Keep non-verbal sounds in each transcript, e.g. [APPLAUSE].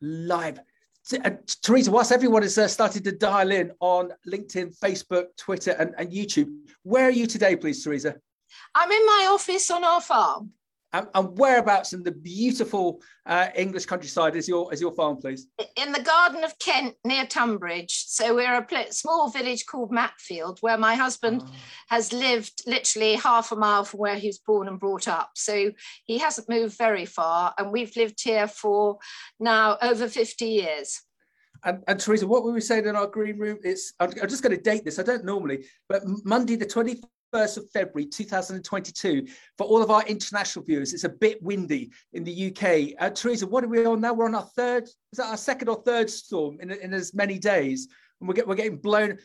live. Uh, Teresa, whilst everyone has uh, started to dial in on LinkedIn, Facebook, Twitter, and, and YouTube, where are you today, please, Teresa? I'm in my office on our farm. And, and whereabouts in the beautiful uh, English countryside is your is your farm, please? In the Garden of Kent near Tunbridge. So we're a pl- small village called Matfield, where my husband oh. has lived literally half a mile from where he was born and brought up. So he hasn't moved very far, and we've lived here for now over 50 years. And, and, Teresa, what were we saying in our green room? It's I'm, I'm, just going to date this. I don't normally, but Monday the 20th 1st of February 2022 for all of our international viewers. It's a bit windy in the UK. Uh, Teresa, what are we on now? We're on our third, is that our second or third storm in, in as many days? And we're, get, we're getting blown.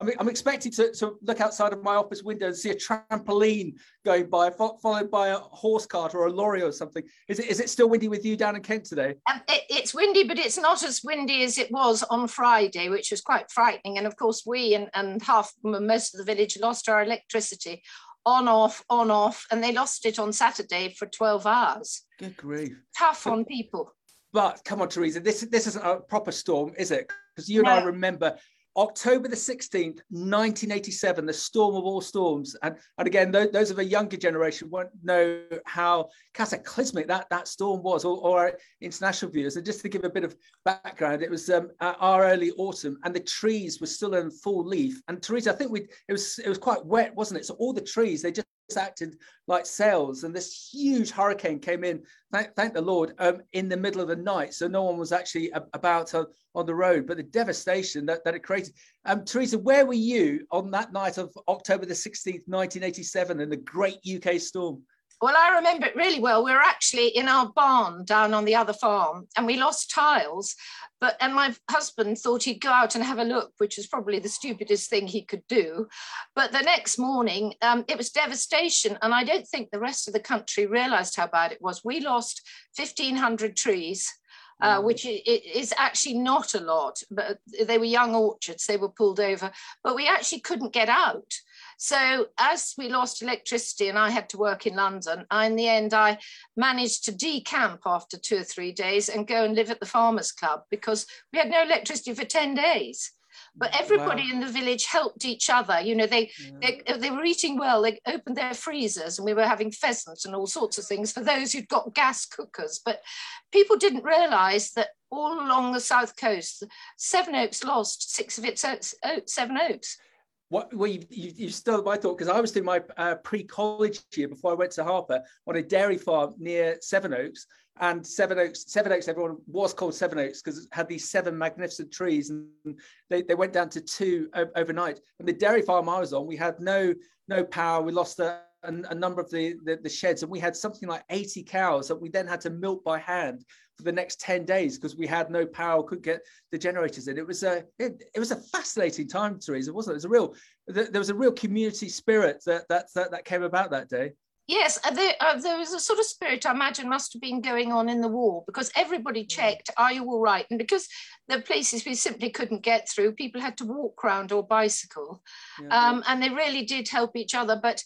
I'm, I'm expecting to, to look outside of my office window and see a trampoline going by, followed by a horse cart or a lorry or something. Is it, is it still windy with you down in Kent today? Um, it, it's windy, but it's not as windy as it was on Friday, which was quite frightening. And of course, we and, and half, most of the village lost our electricity on, off, on, off, and they lost it on Saturday for 12 hours. Good grief. Tough on people. But come on, Teresa, this, this isn't a proper storm, is it? Because you and no. I remember October the 16th, 1987, the storm of all storms. And, and again, those, those of a younger generation won't know how cataclysmic that, that storm was, or, or international viewers. And just to give a bit of background, it was um, our early autumn and the trees were still in full leaf. And Teresa, I think we it was it was quite wet, wasn't it? So all the trees, they just acted like sails and this huge hurricane came in thank, thank the lord um, in the middle of the night. So no one was actually about on, on the road but the devastation that, that it created. Um, teresa where were you on that night of october the 16th 1987 in the great uk storm well, I remember it really well. We were actually in our barn down on the other farm and we lost tiles. But and my husband thought he'd go out and have a look, which was probably the stupidest thing he could do. But the next morning, um, it was devastation. And I don't think the rest of the country realized how bad it was. We lost 1,500 trees. Uh, which is actually not a lot, but they were young orchards, they were pulled over, but we actually couldn't get out. So as we lost electricity and I had to work in London, I, in the end, I managed to decamp after two or three days and go and live at the Farmers Club because we had no electricity for 10 days. But mm, everybody wow. in the village helped each other. You know they, yeah. they uh, they were eating well. They opened their freezers and we were having pheasants and all sorts of things for those who'd got gas cookers. But people didn't realize that all along the south coast Sevenoaks lost six of its seven oaks what well you, you, you stole my thought because I was doing my uh, pre-college year before I went to Harper on a dairy farm near Sevenoaks and Sevenoaks Sevenoaks everyone was called Sevenoaks because it had these seven magnificent trees and they, they went down to two overnight. And the dairy farm I was on we had no no power we lost a, a, a number of the, the, the sheds and we had something like 80 cows that we then had to milk by hand for the next 10 days because we had no power, couldn't get the generators in. It was a it, it was a fascinating time, Teresa, wasn't it? It was a real there was a real community spirit that that that, that came about that day. Yes, uh, there, uh, there was a sort of spirit I imagine must have been going on in the war because everybody mm. checked, are you all right? And because the places we simply couldn't get through, people had to walk around or bicycle. Yeah. Um, and they really did help each other. But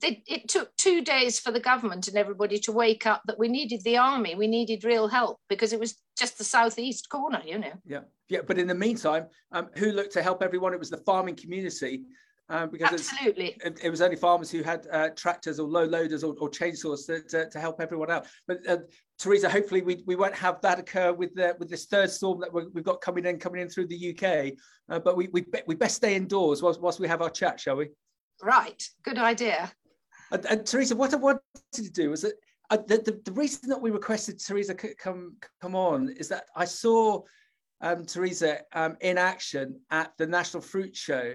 they, it took two days for the government and everybody to wake up that we needed the army, we needed real help because it was just the southeast corner, you know. Yeah, yeah. But in the meantime, um, who looked to help everyone? It was the farming community uh, because Absolutely. It, it, was only farmers who had uh, tractors or low loaders or, or chainsaws to, to, to, help everyone out. But uh, Teresa, hopefully we, we won't have that occur with the, with this third storm that we have got coming in coming in through the UK. Uh, but we, we we best stay indoors whilst, whilst we have our chat, shall we? Right. Good idea. And, and Teresa, what I wanted to do was that uh, the, the, the reason that we requested Teresa come come on is that I saw um, Teresa um, in action at the National Fruit Show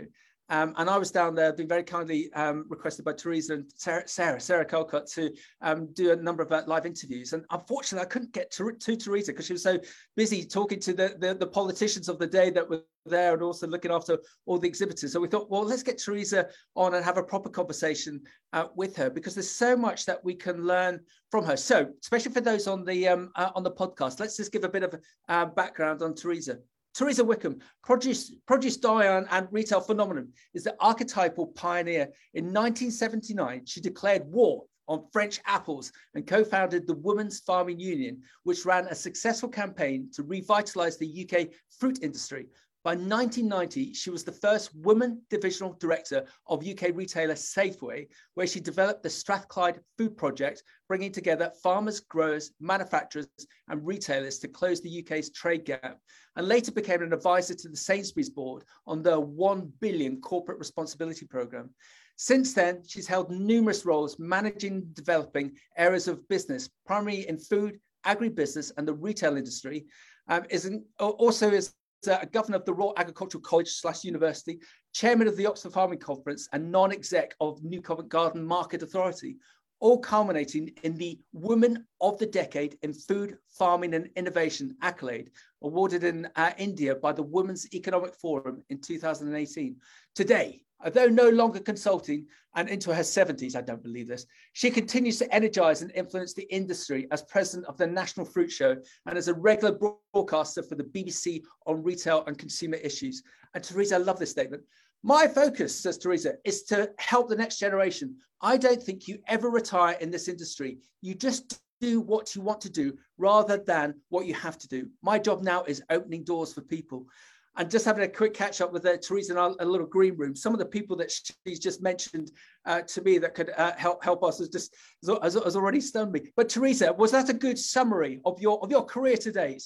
um, and I was down there, being very kindly um, requested by Teresa and Sarah, Sarah, Sarah Calcott to um, do a number of uh, live interviews. And unfortunately, I couldn't get to, to Teresa because she was so busy talking to the, the, the, politicians of the day that were there and also looking after all the exhibitors. So we thought, well, let's get Teresa on and have a proper conversation uh, with her because there's so much that we can learn from her. So, especially for those on the um, uh, on the podcast, let's just give a bit of uh, background on Teresa. Teresa Wickham, produce, produce Diane and retail phenomenon, is the archetypal pioneer. In 1979, she declared war on French apples and co founded the Women's Farming Union, which ran a successful campaign to revitalise the UK fruit industry. By 1990, she was the first woman divisional director of UK retailer Safeway, where she developed the Strathclyde Food Project, bringing together farmers, growers, manufacturers, and retailers to close the UK's trade gap, and later became an advisor to the Sainsbury's board on their 1 billion corporate responsibility programme. Since then, she's held numerous roles managing developing areas of business, primarily in food, agribusiness, and the retail industry. Um, is an, also is a governor of the Royal Agricultural College slash University, chairman of the Oxford Farming Conference, and non-exec of New Covent Garden Market Authority, all culminating in the Woman of the Decade in Food, Farming and Innovation accolade, awarded in uh, India by the Women's Economic Forum in 2018. Today, Although no longer consulting and into her 70s, I don't believe this, she continues to energize and influence the industry as president of the National Fruit Show and as a regular broadcaster for the BBC on retail and consumer issues. And Teresa, I love this statement. My focus, says Teresa, is to help the next generation. I don't think you ever retire in this industry. You just do what you want to do rather than what you have to do. My job now is opening doors for people and just having a quick catch up with uh, Teresa in our, a little green room. Some of the people that she's just mentioned uh, to me that could uh, help help us has just has, has, already stunned me. But Teresa, was that a good summary of your of your career to date?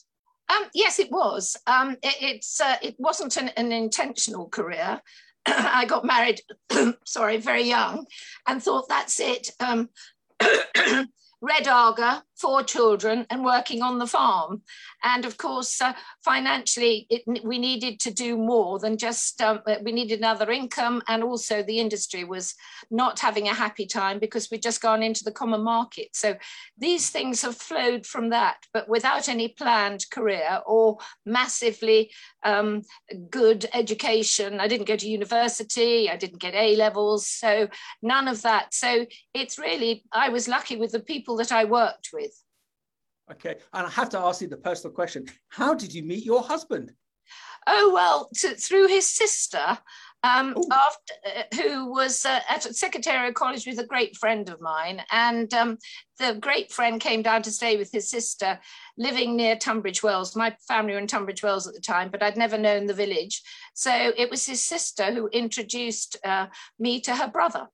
Um, yes, it was. Um, it, it's uh, it wasn't an, an intentional career. [CLEARS THROAT] I got married, [CLEARS THROAT] sorry, very young, and thought that's it. Um, [CLEARS THROAT] Red Aga, four children, and working on the farm. And of course, uh, financially, it, we needed to do more than just, um, uh, we needed another income. And also, the industry was not having a happy time because we'd just gone into the common market. So these things have flowed from that, but without any planned career or massively um, good education. I didn't go to university, I didn't get A levels. So none of that. So it's really, I was lucky with the people people that I worked with. Okay, and I have to ask you the personal question: How did you meet your husband? Oh well, to, through his sister, um, after, uh, who was uh, at Secretariat College with a great friend of mine, and um, the great friend came down to stay with his sister, living near Tunbridge Wells. My family were in Tunbridge Wells at the time, but I'd never known the village, so it was his sister who introduced uh, me to her brother.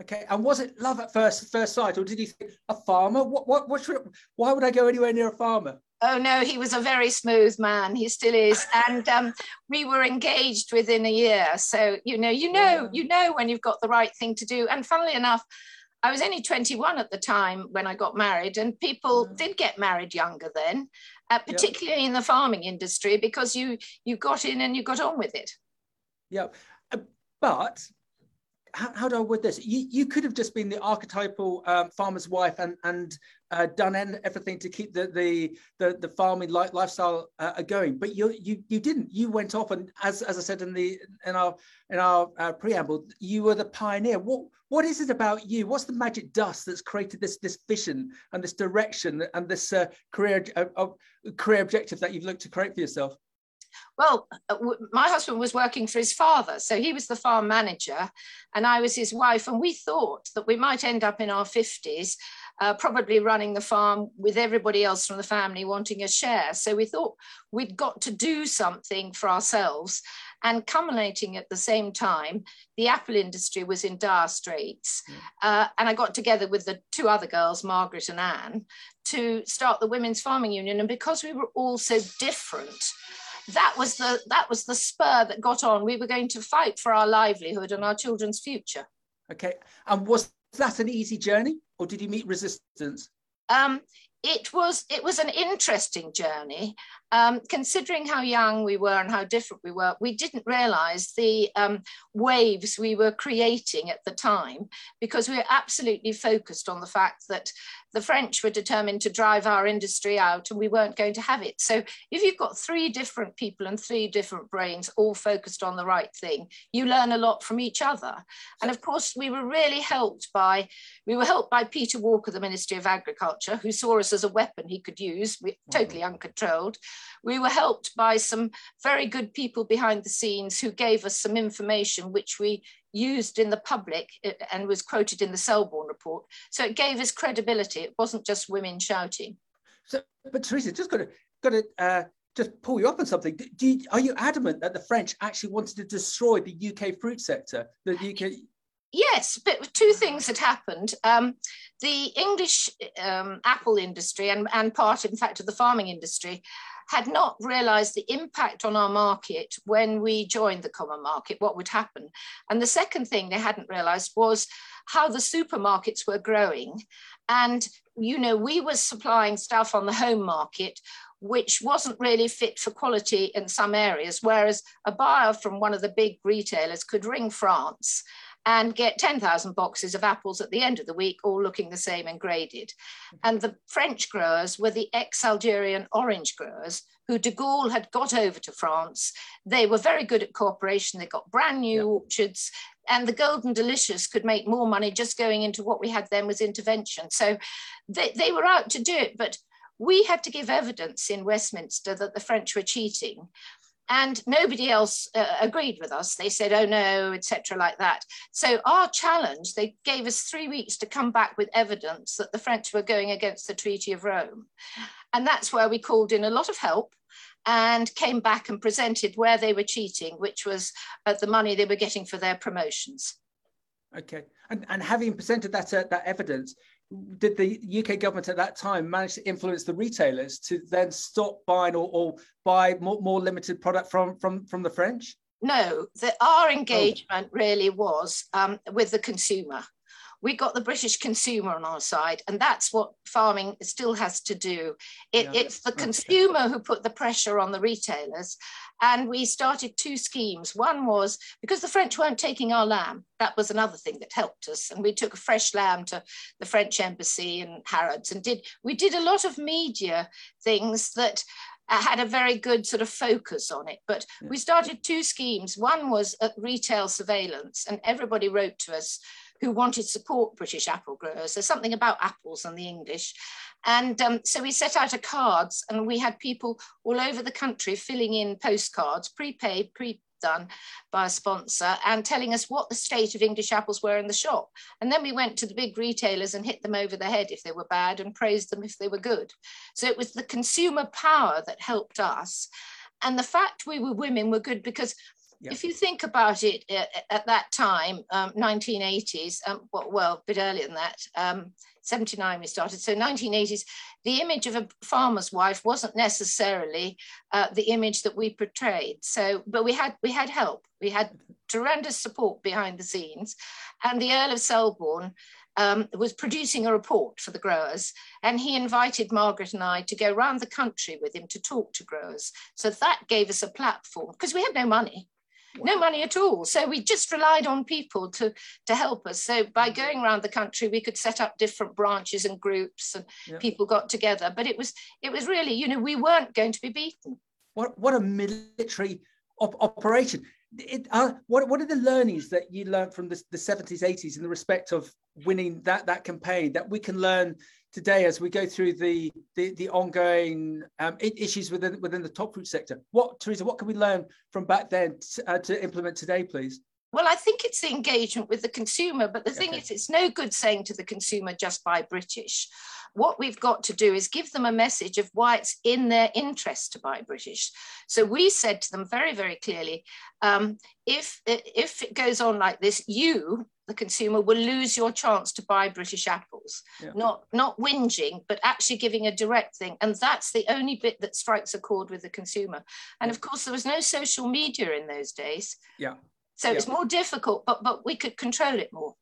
Okay, and was it love at first first sight, or did you think a farmer? What what what should, why would I go anywhere near a farmer? Oh no, he was a very smooth man. He still is, [LAUGHS] and um, we were engaged within a year. So you know, you know, you know when you've got the right thing to do. And funnily enough, I was only 21 at the time when I got married, and people yeah. did get married younger then, uh, particularly yeah. in the farming industry, because you you got in and you got on with it. Yeah, uh, but how, how, do I word this? You, you could have just been the archetypal um, farmer's wife and and uh, done everything to keep the the the, the farming li- lifestyle uh, going, but you you you didn't. You went off and as as I said in the in our in our uh, preamble, you were the pioneer. What what is it about you? What's the magic dust that's created this this vision and this direction and this uh, career uh, career objective that you've looked to create for yourself? Well, uh, my husband was working for his father, so he was the farm manager, and I was his wife. And we thought that we might end up in our 50s, uh, probably running the farm with everybody else from the family wanting a share. So we thought we'd got to do something for ourselves. And culminating at the same time, the apple industry was in dire straits. Mm. Uh, and I got together with the two other girls, Margaret and Anne, to start the Women's Farming Union. And because we were all so different, that was the that was the spur that got on. We were going to fight for our livelihood and our children's future. Okay, and was that an easy journey, or did you meet resistance? Um, it was it was an interesting journey um, considering how young we were and how different we were we didn't realize the um, waves we were creating at the time because we were absolutely focused on the fact that the French were determined to drive our industry out and we weren't going to have it. So if you've got three different people and three different brains all focused on the right thing, you learn a lot from each other. And of course, we were really helped by, we were helped by Peter Walker, the Ministry of Agriculture, who saw us as a weapon he could use, totally mm-hmm. uncontrolled. We were helped by some very good people behind the scenes who gave us some information which we used in the public uh, and was quoted in the Selborne report. So it gave us credibility. It wasn't just women shouting. So, but Teresa, just got to got to uh, just pull you up on something. Do you, are you adamant that the French actually wanted to destroy the UK fruit sector? The UK. Yes, but two things had happened. Um, the English um, apple industry and, and part, in fact, of the farming industry had not realized the impact on our market when we joined the common market, what would happen. And the second thing they hadn't realized was how the supermarkets were growing. And, you know, we were supplying stuff on the home market, which wasn't really fit for quality in some areas, whereas a buyer from one of the big retailers could ring France and get 10,000 boxes of apples at the end of the week, all looking the same and graded. Mm-hmm. And the French growers were the ex Algerian orange growers who de Gaulle had got over to France. They were very good at cooperation. They got brand new orchards, and the Golden Delicious could make more money just going into what we had then was intervention. So they, they were out to do it, but we had to give evidence in Westminster that the French were cheating and nobody else uh, agreed with us. They said oh no etc like that. So our challenge they gave us three weeks to come back with evidence that the french were going against the treaty of rome. And that's where we called in a lot of help and came back and presented where they were cheating which was uh, the money they were getting for their promotions. Okay. And, and having presented that uh, that evidence did the UK government at that time manage to influence the retailers to then stop buying or, or buy more, more limited product from, from, from the French? No, the, our engagement oh. really was um, with the consumer we got the British consumer on our side, and that's what farming still has to do. It, yeah. It's the consumer who put the pressure on the retailers. And we started two schemes. One was because the French weren't taking our lamb, that was another thing that helped us. And we took a fresh lamb to the French embassy and Harrods and did we did a lot of media things that uh, had a very good sort of focus on it. But we started two schemes. One was retail surveillance, and everybody wrote to us who wanted to support British apple growers. There's something about apples and the English. And um, so we set out a cards and we had people all over the country filling in postcards, prepaid, pre done by a sponsor and telling us what the state of English apples were in the shop. And then we went to the big retailers and hit them over the head if they were bad and praised them if they were good. So it was the consumer power that helped us. And the fact we were women were good because yeah. If you think about it uh, at that time, um, 1980s, um, well, well, a bit earlier than that, um, 79 we started, so 1980s, the image of a farmer's wife wasn't necessarily uh, the image that we portrayed. So, but we had we had help, we had tremendous support behind the scenes, and the Earl of Selborne um, was producing a report for the growers, and he invited Margaret and I to go around the country with him to talk to growers. So that gave us a platform because we had no money no money at all. So we just relied on people to, to help us. So by mm-hmm. going around the country, we could set up different branches and groups and yeah. people got together. But it was it was really, you know, we weren't going to be beaten. What what a military op- operation. It, uh, what, what are the learnings that you learned from the, the 70s 80s in the respect of winning that that campaign that we can learn today as we go through the the, the ongoing um, issues within within the top fruit sector. What, Teresa, what can we learn from back then to, uh, to implement today, please? Well, I think it's the engagement with the consumer, but the thing okay. is, it's no good saying to the consumer just buy British. What we've got to do is give them a message of why it's in their interest to buy British. So we said to them very, very clearly, um, if if it goes on like this, you the consumer will lose your chance to buy British apples. Yeah. Not not whinging, but actually giving a direct thing. And that's the only bit that strikes a chord with the consumer. And of course, there was no social media in those days. Yeah. So yeah. it's more difficult, but but we could control it more.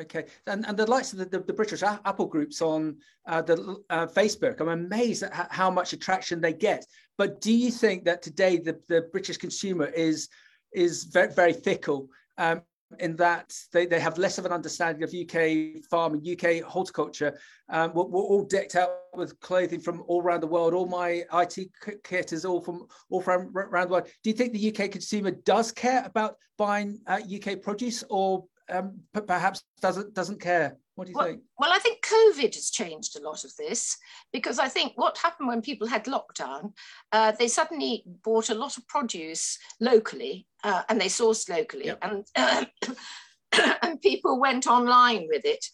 Okay, and, and the likes of the, the, the British Apple groups on uh, the uh, Facebook, I'm amazed at how much attraction they get. But do you think that today the, the British consumer is is very, very fickle um, in that they, they have less of an understanding of UK farming, UK horticulture. Um, we're, we're, all decked out with clothing from all around the world. All my IT kit is all from all from around the world. Do you think the UK consumer does care about buying uh, UK produce, or um, perhaps doesn't doesn't care? What do you well, think? Well, I think COVID has changed a lot of this because I think what happened when people had lockdown, uh, they suddenly bought a lot of produce locally uh, and they sourced locally. Yep. And uh, [COUGHS] and people went online with it.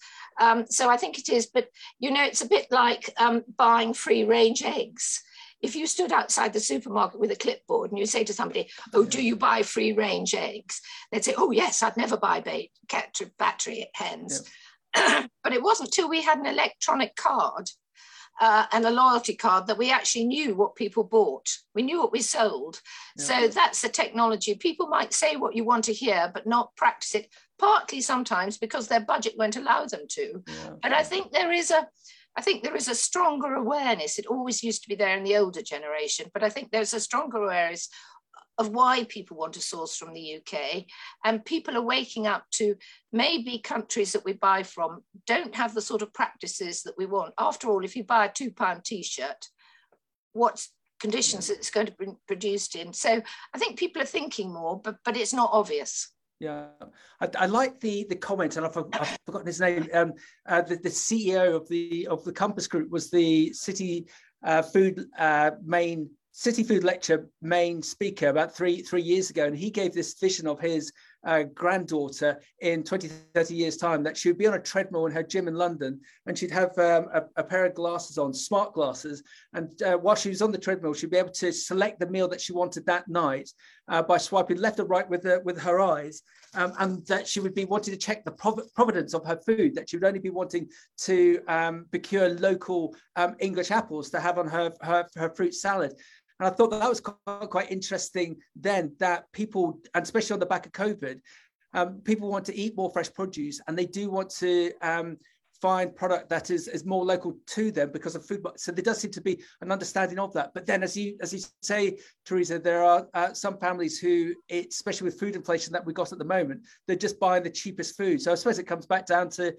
Um, so I think it is, but you know, it's a bit like um, buying free range eggs. If you stood outside the supermarket with a clipboard and you say to somebody, Oh, do you buy free range eggs? They'd say, Oh, yes, I'd never buy bait, battery hens. Yeah. [COUGHS] but it wasn't till we had an electronic card uh, and a loyalty card that we actually knew what people bought. We knew what we sold. Yeah. So that's the technology. People might say what you want to hear, but not practice it, partly sometimes because their budget won't allow them to. Yeah. But I think there is a I think there is a stronger awareness. It always used to be there in the older generation, but I think there's a stronger awareness of why people want to source from the UK. And people are waking up to maybe countries that we buy from don't have the sort of practices that we want. After all, if you buy a two pound t shirt, what conditions yeah. it's going to be produced in? So I think people are thinking more, but, but it's not obvious. Yeah, I, I, like the the comment, and I've, I've forgotten his name. Um, uh, the, the, CEO of the of the Compass Group was the City uh, Food uh, main City Food Lecture main speaker about three three years ago, and he gave this vision of his uh, granddaughter in 20, 30 years' time that she would be on a treadmill in her gym in London and she'd have um, a, a, pair of glasses on, smart glasses. And uh, while she was on the treadmill, she'd be able to select the meal that she wanted that night uh, by swiping left or right with, the, with her eyes. Um, and that she would be wanting to check the prov- provenance of her food, that she would only be wanting to um, procure local um, English apples to have on her, her, her fruit salad. And I thought that, was quite, interesting then that people, and especially on the back of COVID, um, people want to eat more fresh produce and they do want to um, find product that is, is more local to them because of food. So there does seem to be an understanding of that. But then, as you as you say, Teresa, there are uh, some families who, especially with food inflation that we got at the moment, they're just buying the cheapest food. So I suppose it comes back down to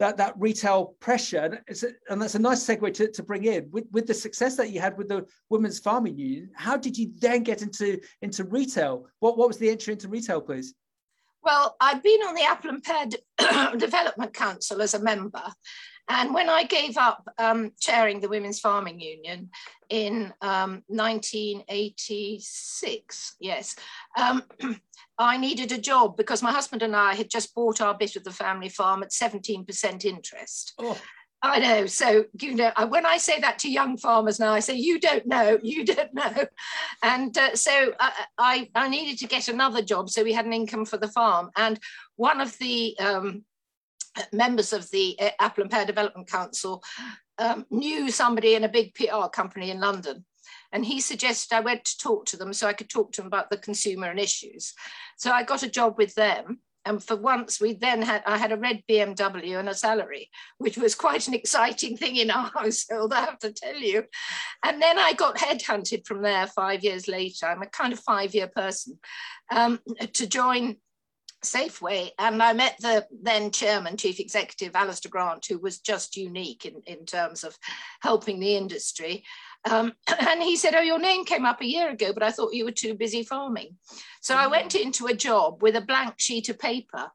that that retail pressure and that's a nice segue to, to bring in. With, with the success that you had with the women's farming union how did you then get into into retail? What, what was the entry into retail please? Well i've been on the apple and pear [COUGHS] development council as a member and when I gave up um, chairing the Women's Farming Union in um, 1986, yes, um, [CLEARS THROAT] I needed a job because my husband and I had just bought our bit of the family farm at 17% interest. Oh. I know. So, you know, when I say that to young farmers now, I say, you don't know, you don't know. [LAUGHS] And uh, so I, uh, I, I, needed to get another job so we had an income for the farm. And one of the um, members of the uh, Apple and Pear Development Council um, knew somebody in a big PR company in London. And he suggested I went to talk to them so I could talk to them about the consumer and issues. So I got a job with them. And for once, we then had I had a red BMW and a salary, which was quite an exciting thing in our [LAUGHS] household, I have to tell you. And then I got headhunted from there five years later. I'm a kind of five-year person um, to join Safeway, and I met the then chairman, chief executive, Alistair Grant, who was just unique in, in terms of helping the industry. Um, [CLEARS THROAT] and he said, Oh, your name came up a year ago, but I thought you were too busy farming. So I went into a job with a blank sheet of paper,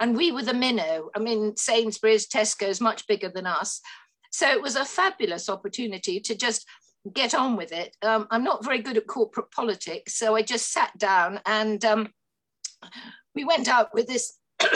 and we were the minnow. I mean, Sainsbury's, Tesco's much bigger than us. So it was a fabulous opportunity to just get on with it. Um, I'm not very good at corporate politics, so I just sat down and um, we went out with this [CLEARS THROAT]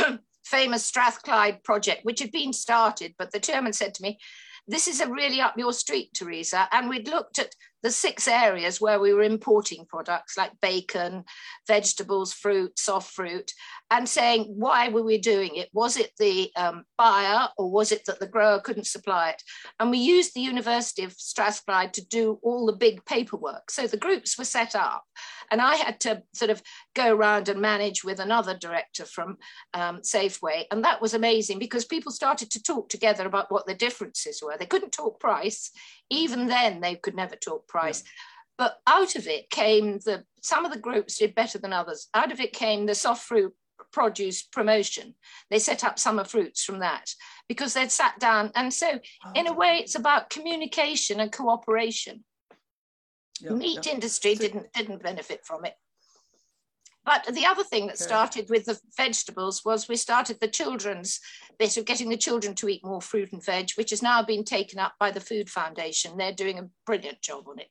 famous Strathclyde project, which had been started, but the chairman said to me, this is a really up your street, Teresa. And we'd looked at the six areas where we were importing products like bacon, vegetables, fruit, soft fruit, and saying, why were we doing it? Was it the um, buyer or was it that the grower couldn't supply it? And we used the University of Strathclyde to do all the big paperwork. So the groups were set up, and I had to sort of go around and manage with another director from um, Safeway. And that was amazing because people started to talk together about what the differences were. They couldn't talk price even then they could never talk price. Yeah. but out of it came the some of the groups did better than others. Out of it came the soft fruit produce promotion. They set up summer fruits from that because they'd sat down. And so in a oh. way it's about communication and cooperation. Yeah, meat yeah. industry didn't didn't benefit from it but the other thing that started with the vegetables was we started the children's bit of getting the children to eat more fruit and veg, which has now been taken up by the Food Foundation. They're doing a brilliant job on it.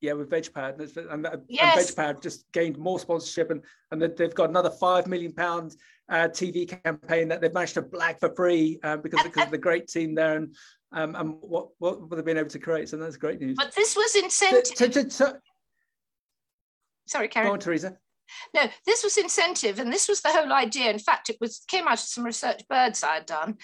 yeah, with VegPad, and, and, yes. and VegPower just gained more sponsorship, and and they've got another five million pound uh, TV campaign that they've managed to blag for free uh, because because of the great team there and um, and what what they've been able to create. So that's great news. But this was incentive. So, so, so, Sorry, Karen. Go on, Teresa. No, this was incentive, and this was the whole idea. In fact, it was came out of some research Birds Eye had done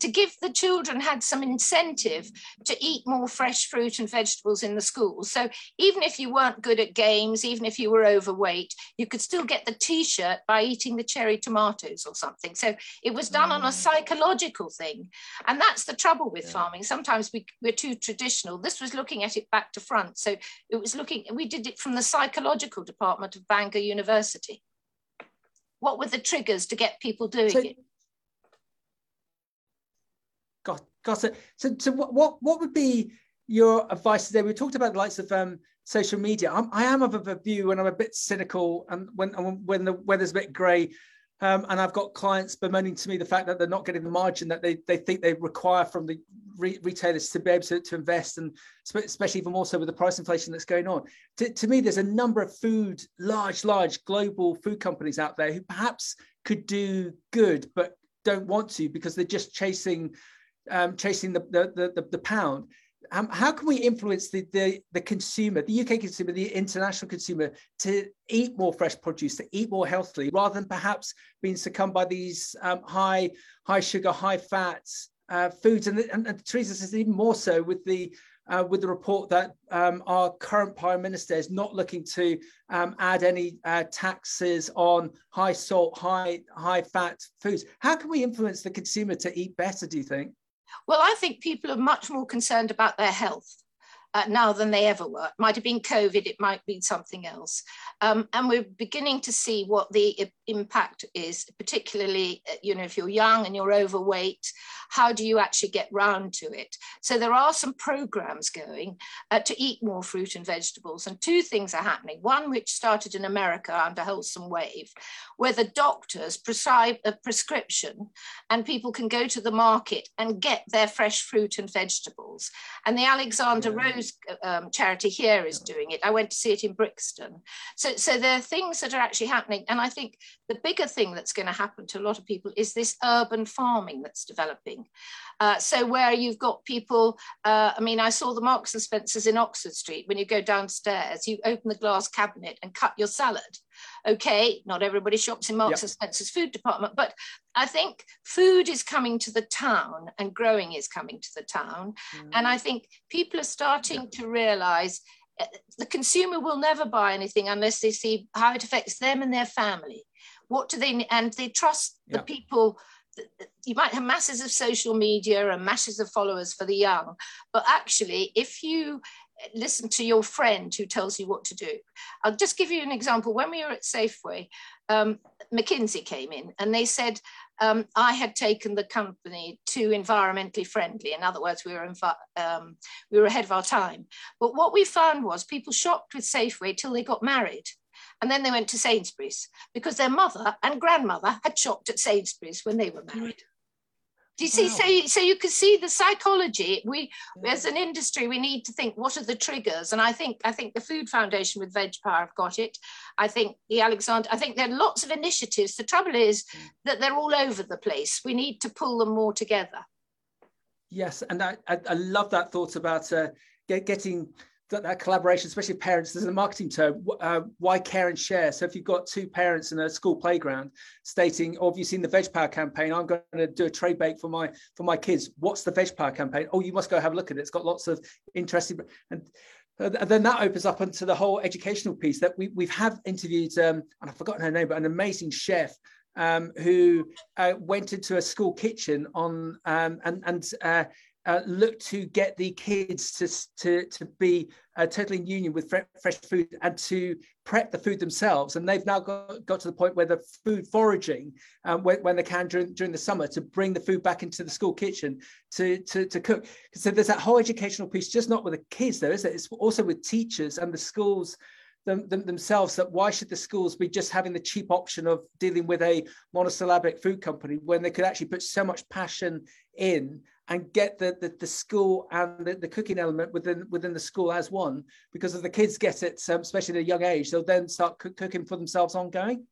to give the children had some incentive to eat more fresh fruit and vegetables in the schools. So even if you weren't good at games, even if you were overweight, you could still get the T-shirt by eating the cherry tomatoes or something. So it was done mm. on a mm. psychological thing, and that's the trouble with yeah. farming. Sometimes we, we're too traditional. This was looking at it back to front. So it was looking. We did it from the psychological department of Bangor University. What were the triggers to get people doing so, it? Got, got it. So, so what, what, would be your advice today? We talked about the likes of um, social media. I'm, I am of a view when I'm a bit cynical and when when the weather's a bit grey, um, and I've got clients bemoaning to me the fact that they're not getting the margin that they, they think they require from the re- retailers to be able to, to invest, and especially even more so with the price inflation that's going on. To, to me, there's a number of food, large, large global food companies out there who perhaps could do good, but don't want to because they're just chasing um, chasing the, the, the, the pound. Um, how can we influence the, the, the consumer, the UK consumer, the international consumer to eat more fresh produce, to eat more healthily, rather than perhaps being succumbed by these um, high high sugar, high fats uh, foods? And, and, and, Teresa says even more so with the uh, with the report that um, our current prime minister is not looking to um, add any uh, taxes on high salt, high high fat foods. How can we influence the consumer to eat better? Do you think? Well, I think people are much more concerned about their health uh, now than they ever were. It might have been COVID, it might be something else. Um, and we're beginning to see what the impact is, particularly, uh, you know, if you're young and you're overweight, how do you actually get round to it? So there are some programs going uh, to eat more fruit and vegetables. And two things are happening. One, which started in America under Wholesome Wave, where the doctors prescribe a prescription and people can go to the market and get their fresh fruit and vegetables. And the Alexandra Rose um, charity here is doing it. I went to see it in Brixton. So, so there are things that are actually happening. And I think the bigger thing that's going to happen to a lot of people is this urban farming that's developing. Uh, so where you've got people, uh, I mean, I saw the Marks and Spencers in Oxford Street. When you go downstairs, you open the glass cabinet and cut your salad. Okay, not everybody shops in Marks yep. and Spencer's food department, but I think food is coming to the town and growing is coming to the town. Mm. And I think people are starting to realize eh, the consumer will never buy anything unless they see how it affects them and their family. What do they, and they trust the people you might have masses of social media and masses of followers for the young, but actually, if you listen to your friend who tells you what to do. I'll just give you an example. When we were at Safeway, um, McKinsey came in and they said, um, I had taken the company to environmentally friendly. In other words, we were, um, we were ahead of our time. But what we found was people shopped with Safeway till they got married. And then they went to Sainsbury's because their mother and grandmother had shopped at Sainsbury's when they were married. Do you see? Wow. So, you, so you can see the psychology. We, as an industry, we need to think what are the triggers. And I think, I think the Food Foundation with VegPower have got it. I think the Alexandra. I think there are lots of initiatives. The trouble is mm. that they're all over the place. We need to pull them more together. Yes, and I, I, I love that thought about uh, get, getting that, that collaboration, especially parents, there's a marketing term, uh, why care and share. So if you've got two parents in a school playground stating, oh, have you seen the VegPower campaign? I'm going to do a tray bake for my for my kids. What's the VegPower campaign? Oh, you must go have a look at it. It's got lots of interesting and and then that opens up into the whole educational piece that we, we've have interviewed, um, and I've forgotten her name, but an amazing chef um, who uh, went into a school kitchen on um, and and uh, uh, look to get the kids to, to, to be uh, totally in union with fre- fresh food and to prep the food themselves. And they've now got, got to the point where the food foraging, um, when, when, they can during, during the summer, to bring the food back into the school kitchen to, to, to cook. So there's that whole educational piece, just not with the kids, though, is it? It's also with teachers and the schools. Them, them, themselves that why should the schools be just having the cheap option of dealing with a monosyllabic food company when they could actually put so much passion in and get the, the, the school and the, the, cooking element within within the school as one because if the kids get it um, especially at a young age they'll then start cooking for themselves ongoing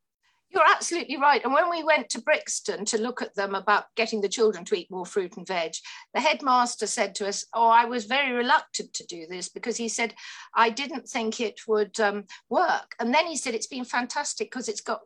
you're absolutely right. And when we went to Brixton to look at them about getting the children to eat more fruit and veg, the headmaster said to us, Oh, I was very reluctant to do this because he said, I didn't think it would um, work. And then he said, It's been fantastic because it's got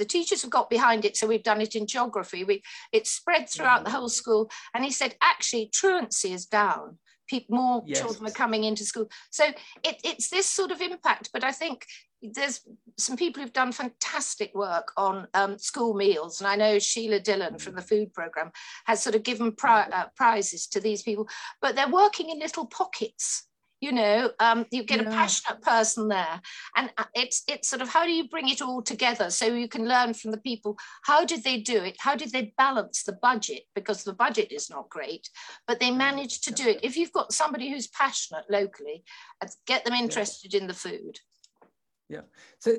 the teachers have got behind it so we've done it in geography. We it's spread throughout the whole school. And he said actually truancy is down. People, more yes. children are coming into school. So it, it's this sort of impact but i think there's some people who've done fantastic work on um, school meals, and I know Sheila Dillon from the food program has sort of given pri- uh, prizes to these people, but they're working in little pockets. You know, um, you get yeah. a passionate person there, and uh, it's it's sort of how do you bring it all together so you can learn from the people. How did they do it? How did they balance the budget? Because the budget is not great, but they managed to do it. If you've got somebody who's passionate locally, uh, get them interested in the food. Yeah. So,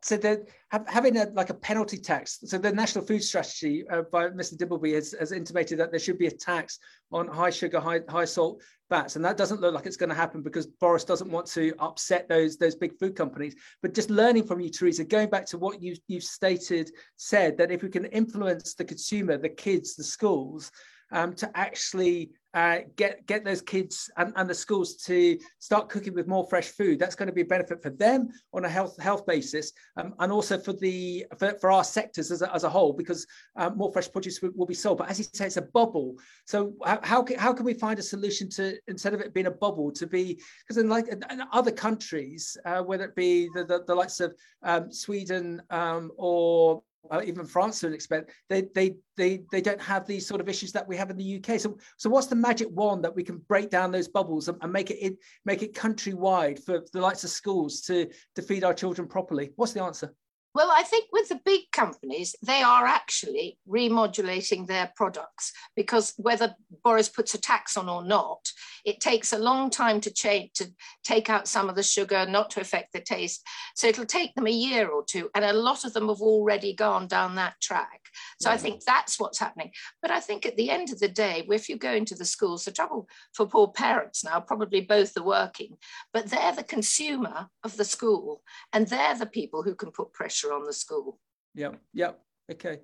so that having a like a penalty tax. So the National Food Strategy uh, by Mr. Dimbleby has, has intimated that there should be a tax on high sugar, high high salt fats, and that doesn't look like it's going to happen because Boris doesn't want to upset those those big food companies. But just learning from you, Teresa, going back to what you you've stated, said that if we can influence the consumer, the kids, the schools, um, to actually uh, get get those kids and, and the schools to start cooking with more fresh food. That's going to be a benefit for them on a health health basis, um, and also for the for, for our sectors as a, as a whole, because um, more fresh produce will, will, be sold. But as you say, it's a bubble. So how how can, how can we find a solution to instead of it being a bubble to be because in like in other countries, uh, whether it be the, the, the likes of um, Sweden um, or uh, even France to an extent, they, they they they don't have these sort of issues that we have in the UK. So so what's the magic wand that we can break down those bubbles and, and make it make it countrywide for the likes of schools to to feed our children properly? What's the answer? Well, I think with the big companies, they are actually remodulating their products because whether Boris puts a tax on or not, it takes a long time to change to take out some of the sugar, not to affect the taste. So it'll take them a year or two, and a lot of them have already gone down that track. So yeah. I think that's what's happening. But I think at the end of the day, if you go into the schools, the trouble for poor parents now, probably both are working, but they're the consumer of the school, and they're the people who can put pressure on the school. Yeah, yeah, okay.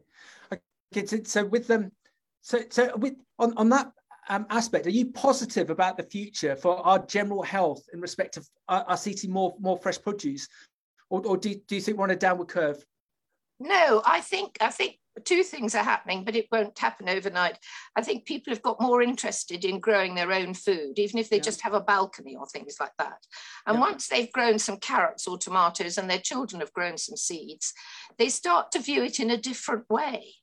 Okay, so, so with them, so so with on on that um, aspect, are you positive about the future for our general health in respect of uh, us eating more more fresh produce, or, or do, do you think we're on a downward curve? No, I think I think two things are happening, but it won't happen overnight. I think people have got more interested in growing their own food, even if they yeah. just have a balcony or things like that. And yeah. once they've grown some carrots or tomatoes and their children have grown some seeds, they start to view it in a different way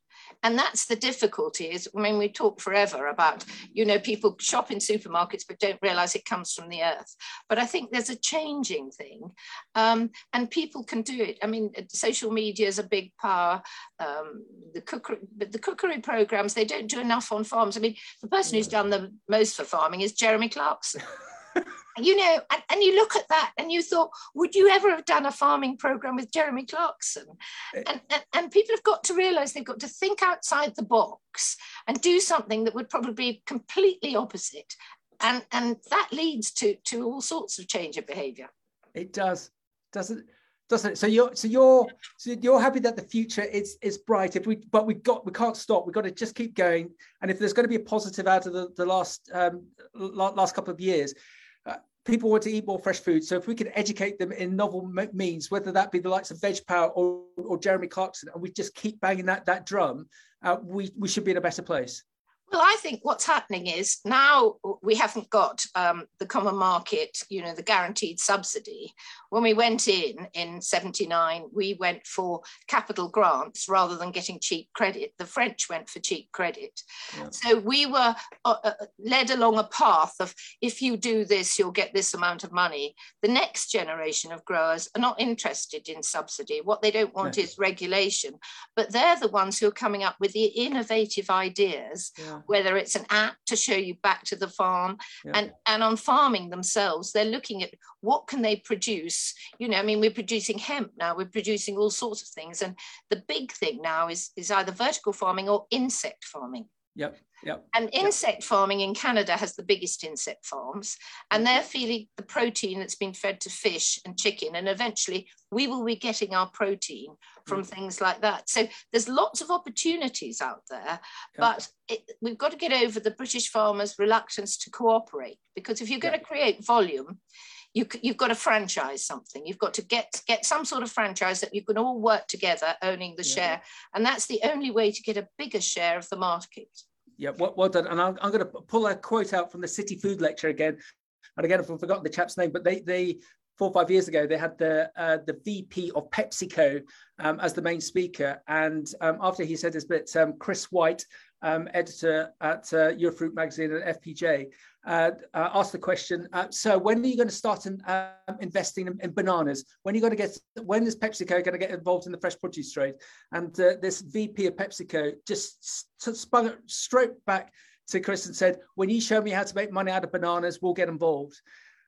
and that's the difficulty is i mean we talk forever about you know people shop in supermarkets but don't realize it comes from the earth. But i think there's a changing thing um, and people can do it. I mean social media is a big power um, the cookery but the cookery programs they don't do enough on farms. I mean the person who's done the most for farming is jeremy clarkson [LAUGHS] you know, and, and, you look at that and you thought, would you ever have done a farming program with Jeremy Clarkson? Eh. And, and, and people have got to realize they've got to think outside the box and do something that would probably be completely opposite. And, and that leads to, to all sorts of change of behavior. It does, doesn't doesn't it? So you're so you're so you're happy that the future is is bright. If we but we got we can't stop. We've got to just keep going. And if there's going to be a positive out of the, the last um, last couple of years, people want to eat more fresh food. So if we can educate them in novel means, whether that be the likes of Veg Power or, or Jeremy Clarkson, and we just keep banging that that drum, uh, we we should be in a better place. Well, I think what's happening is now we haven't got um, the common market, you know, the guaranteed subsidy. When we went in in 79, we went for capital grants rather than getting cheap credit. The French went for cheap credit. Yeah. So we were uh, uh, led along a path of if you do this, you'll get this amount of money. The next generation of growers are not interested in subsidy. What they don't want is regulation, but they're the ones who are coming up with the innovative ideas. Yeah whether it's an app to show you back to the farm yeah. and and on farming themselves they're looking at what can they produce you know i mean we're producing hemp now we're producing all sorts of things and the big thing now is is either vertical farming or insect farming Yep. Yep. And insect yep. farming in Canada has the biggest insect farms, and they're feeding the protein that's been fed to fish and chicken. And eventually, we will be getting our protein from mm. things like that. So there's lots of opportunities out there, yep. but it, we've got to get over the British farmers' reluctance to cooperate because if you're going to create volume, you, you've got to franchise something. You've got to get get some sort of franchise that you can all work together owning the yeah. share, and that's the only way to get a bigger share of the market. Yeah, well, well done. And I'm, I'm going to pull a quote out from the City Food Lecture again. And again, I've forgotten the chap's name, but they they four or five years ago they had the uh, the VP of PepsiCo um, as the main speaker, and um, after he said his bit, um, Chris White, um, editor at uh, Eurofruit magazine at FPJ, uh, uh, asked the question, uh, so when are you going to start in, um, investing in, in, bananas? When are you going to get, when is PepsiCo going to get involved in the fresh produce trade? And uh, this VP of PepsiCo just spun it straight back to Chris and said, when you show me how to make money out of bananas, we'll get involved.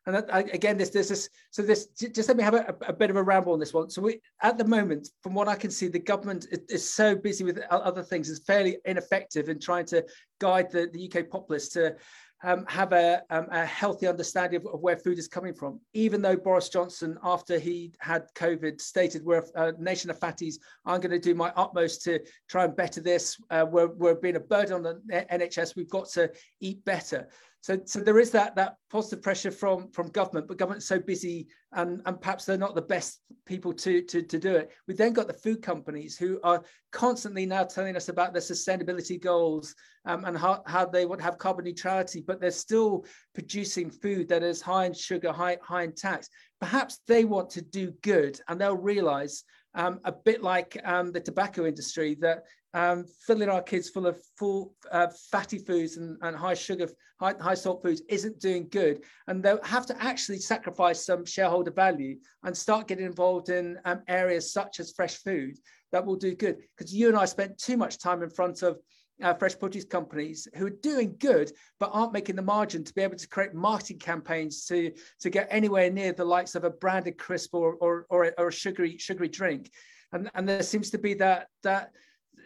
And that, again, this, this, so this, just let me have a, a, bit of a ramble on this one. So we, at the moment, from what I can see, the government is, is so busy with other things, it's fairly ineffective in trying to guide the, the UK populace to um, have a, um, a, healthy understanding of, of, where food is coming from. Even though Boris Johnson, after he had COVID, stated, we're a nation of fatties, I'm going to do my utmost to try and better this. Uh, we're, we're being a burden on the NHS. We've got to eat better. So, so there is that that positive pressure from from government, but government's so busy and, and perhaps they're not the best people to, to, to do it. We've then got the food companies who are constantly now telling us about their sustainability goals um, and how, how they to have carbon neutrality, but they're still producing food that is high in sugar, high, high in tax. Perhaps they want to do good and they'll realize um, a bit like um, the tobacco industry that um, filling our kids full of full uh, fatty foods and, and high sugar, high, high salt foods isn't doing good. And they'll have to actually sacrifice some shareholder value and start getting involved in um, areas such as fresh food that will do good. Because you and I spent too much time in front of uh, fresh produce companies who are doing good but aren't making the margin to be able to create marketing campaigns to to get anywhere near the likes of a branded crisp or or, or, a, or a sugary sugary drink and and there seems to be that that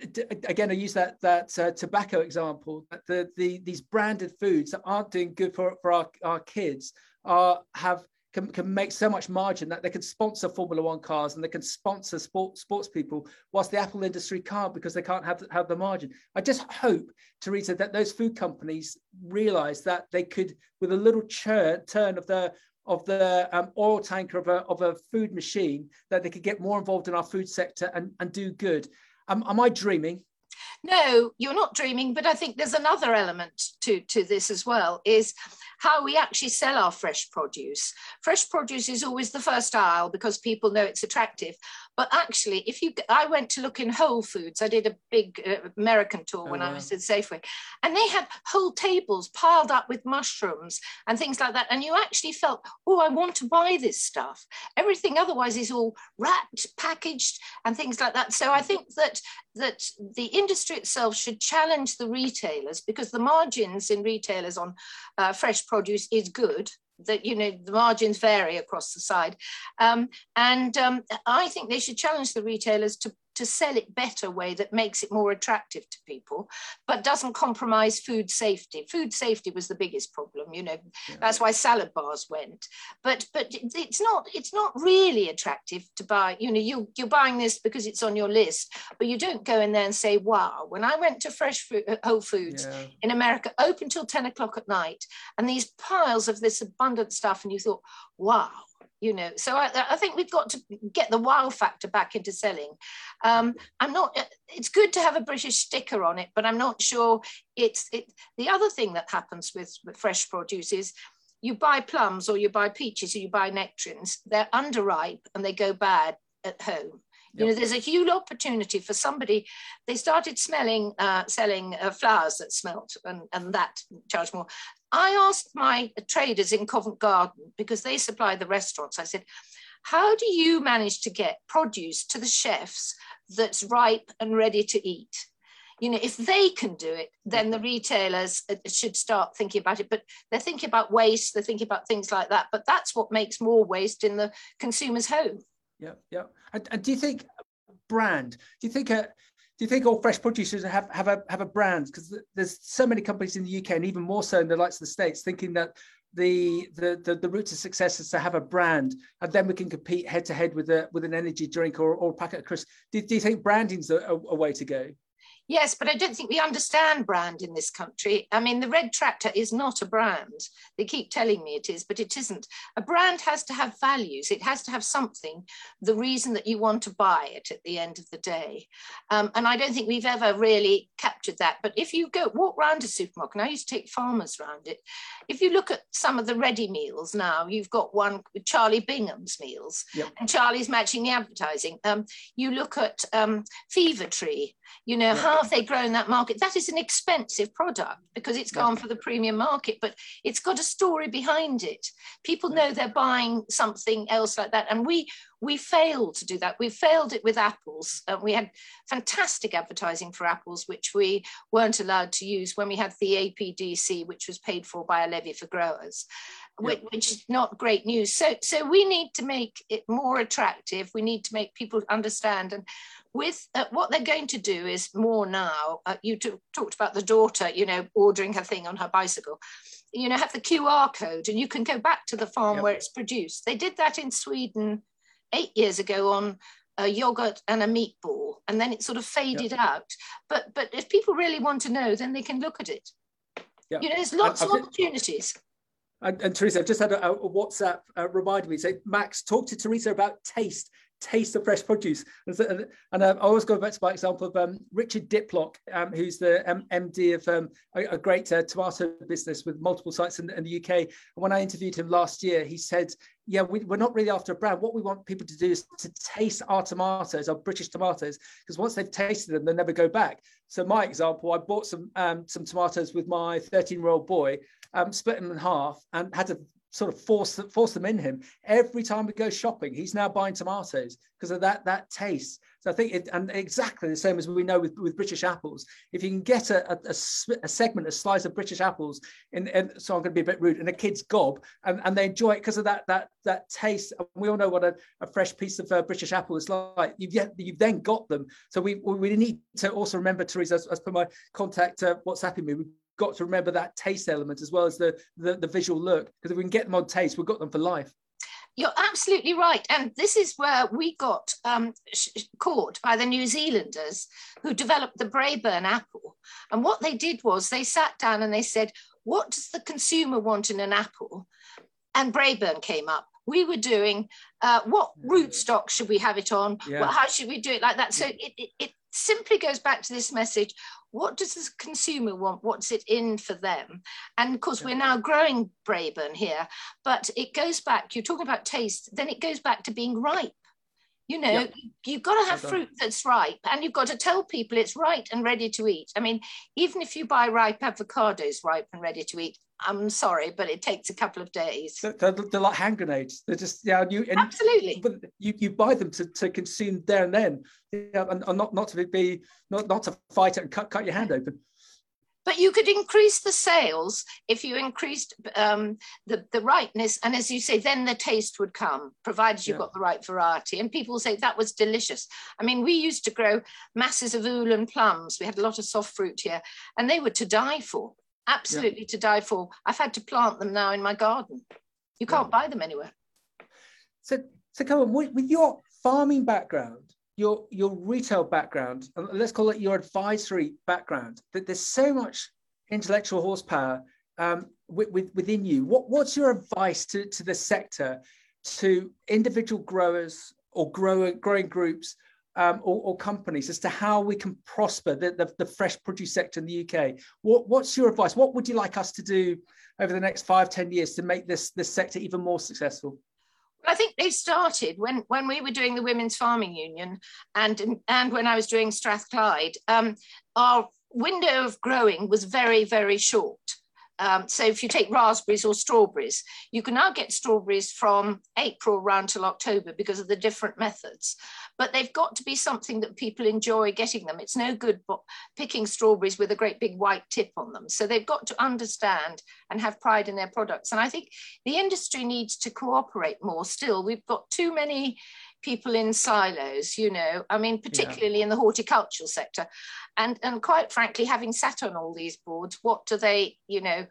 again, I use that that uh, tobacco example. The, the these branded foods that aren't doing good for, for our, our kids are have can, can make so much margin that they can sponsor Formula One cars and they can sponsor sport, sports people, whilst the Apple industry can't because they can't have, have the margin. I just hope, Teresa, that those food companies realize that they could, with a little churn, turn of the of the um, oil tanker of a, of a food machine, that they could get more involved in our food sector and, and do good. Um, am I dreaming? No, you're not dreaming, but I think there's another element to, to this as well is how we actually sell our fresh produce. Fresh produce is always the first aisle because people know it's attractive. But actually, if you, I went to look in Whole Foods. I did a big uh, American tour when oh, wow. I was at Safeway, and they had whole tables piled up with mushrooms and things like that. And you actually felt, oh, I want to buy this stuff. Everything otherwise is all wrapped, packaged, and things like that. So I think that that the industry itself should challenge the retailers because the margins in retailers on uh, fresh produce is good that you know the margins vary across the side. Um, and um, i think they should challenge the retailers to to sell it better way that makes it more attractive to people but doesn't compromise food safety food safety was the biggest problem you know yeah. that's why salad bars went but but it's not it's not really attractive to buy you know you you're buying this because it's on your list but you don't go in there and say wow when i went to fresh food, uh, whole foods yeah. in america open till 10 o'clock at night and these piles of this abundant stuff and you thought wow you know so I, I, think we've got to get the wow factor back into selling. Um, i'm not it's good to have a british sticker on it but i'm not sure it's it the other thing that happens with, with fresh produce is you buy plums or you buy peaches or you buy nectarines they're underripe and they go bad at home. You know there's a huge opportunity for somebody they started smelling uh, selling uh, flowers that smelt and, and that charged more I asked my traders in Covent Garden, because they supply the restaurants, I said, how do you manage to get produce to the chefs that's ripe and ready to eat? You know, if they can do it, then the retailers uh, should start thinking about it. But they're thinking about waste, they're thinking about things like that. But that's what makes more waste in the consumer's home. Yeah, yeah. And, and do you think brand? Do you think a do you think all fresh producers have have a have a brand? Because there's so many companies in the UK and even more so in the likes of the states thinking that the, the the the route to success is to have a brand, and then we can compete head to head with a with an energy drink or, or a packet of crisps. Do, do you think branding's a, a, a way to go? Yes, but I don't think we understand brand in this country. I mean, the red tractor is not a brand. They keep telling me it is, but it isn't. A brand has to have values. It has to have something, the reason that you want to buy it at the end of the day. Um, and I don't think we've ever really captured that. But if you go walk around a supermarket, and I used to take farmers round it. If you look at some of the ready meals now, you've got one with Charlie Bigham's meals, yep. and Charlie's matching the advertising. Um, you look at um, Fever Tree you know, how have they grown that market? That is an expensive product because it's gone for the premium market, but it's got a story behind it. People know they're buying something else like that. And we we failed to do that. We failed it with apples. Uh, we had fantastic advertising for apples, which we weren't allowed to use when we had the APDC, which was paid for by a levy for growers. Which, which, is not great news. So, so we need to make it more attractive. We need to make people understand. And with uh, what they're going to do is more now. Uh, you t- talked about the daughter, you know, ordering her thing on her bicycle. You know, have the QR code, and you can go back to the farm yep. where it's produced. They did that in Sweden eight years ago on a yogurt and a meatball, and then it sort of faded yep. out. But but if people really want to know, then they can look at it. Yep. You know, there's lots I, of opportunities. And, and, Teresa, I've just had a, a WhatsApp uh, remind me. Say, Max, talk to Teresa about taste taste of fresh produce. And, and uh, I always go back to my example of um, Richard Diplock, um, who's the um, MD of um, a, a, great uh, tomato business with multiple sites in, in, the UK. And when I interviewed him last year, he said, yeah, we, are not really after a brand. What we want people to do is to taste our tomatoes, our British tomatoes, because once they've tasted them, they never go back. So my example, I bought some um, some tomatoes with my 13 year old boy, um, split them in half, and had to sort of force force them in him. Every time we go shopping he's now buying tomatoes because of that that taste. So i think it and exactly the same as we know with, with british apples. If you can get a, a, a segment a slice of british apples in so i'm going to be a bit rude in a kid's gob and, and they enjoy it because of that that that taste. And we all know what a, a fresh piece of uh, british apple is like. You've yet you've then got them. So we we need to also remember teresa as, as per my contact uh, whatsapping me we got to remember that taste element as well as the, the, the visual look. Because if we can get them on taste, we've got them for life. You're absolutely right. And this is where we got um, caught by the New Zealanders who developed the Braeburn apple. And what they did was they sat down and they said, What does the consumer want in an apple? And Braeburn came up. We were doing uh, what rootstock should we have it on? Yeah. Well, how should we do it like that? So it, it, it simply goes back to this message what does the consumer want? What's it in for them? And of course, we're now growing Braeburn here, but it goes back, you're talking about taste, then it goes back to being ripe. You know, yep. you've got to have fruit that's ripe and you've got to tell people it's right and ready to eat. I mean, even if you buy ripe avocados, ripe and ready to eat, I'm sorry, but it takes a couple of days. They're, they're like hand grenades. They're just yeah, you and, absolutely. But you, you buy them to, to consume there and then, yeah, and, and not not to be not not to fight it and cut cut your hand open. But you could increase the sales if you increased um, the, the rightness. And as you say, then the taste would come, provided you yeah. got the right variety. And people say that was delicious. I mean, we used to grow masses of Ulen plums. We had a lot of soft fruit here, and they were to die for absolutely yeah. to die for. I've had to plant them now in my garden. You can't yeah. buy them anywhere. So, so come on, with your farming background, your your retail background, and let's call it your advisory background, that there's so much intellectual horsepower um, with, with, within you. What, what's your advice to, to the sector, to individual growers or grower, growing groups um, or, or, companies as to how we can prosper the, the, the, fresh produce sector in the UK. What, what's your advice? What would you like us to do over the next five, ten years to make this, this sector even more successful? Well, I think they started when, when we were doing the Women's Farming Union and, and when I was doing Strathclyde. Um, our window of growing was very, very short. Um, so if you take raspberries or strawberries, you can now get strawberries from April round till October because of the different methods. But they've got to be something that people enjoy getting them. It's no good picking strawberries with a great big white tip on them. So they've got to understand and have pride in their products. And I think the industry needs to cooperate more still. We've got too many people in silos, you know, I mean, particularly yeah. in the horticultural sector. And, and quite frankly, having sat on all these boards, what do they, you know,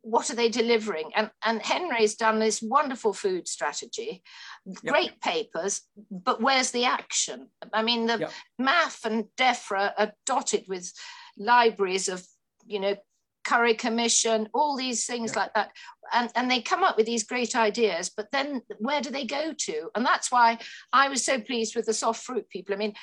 what are they delivering? And, and Henry's done this wonderful food strategy, yep. great papers, but where's the action? I mean, the yep. MAFF and DEFRA are dotted with libraries of, you know, Curry Commission, all these things yep. like that. And, and they come up with these great ideas, but then where do they go to? And that's why I was so pleased with the soft fruit people. I mean,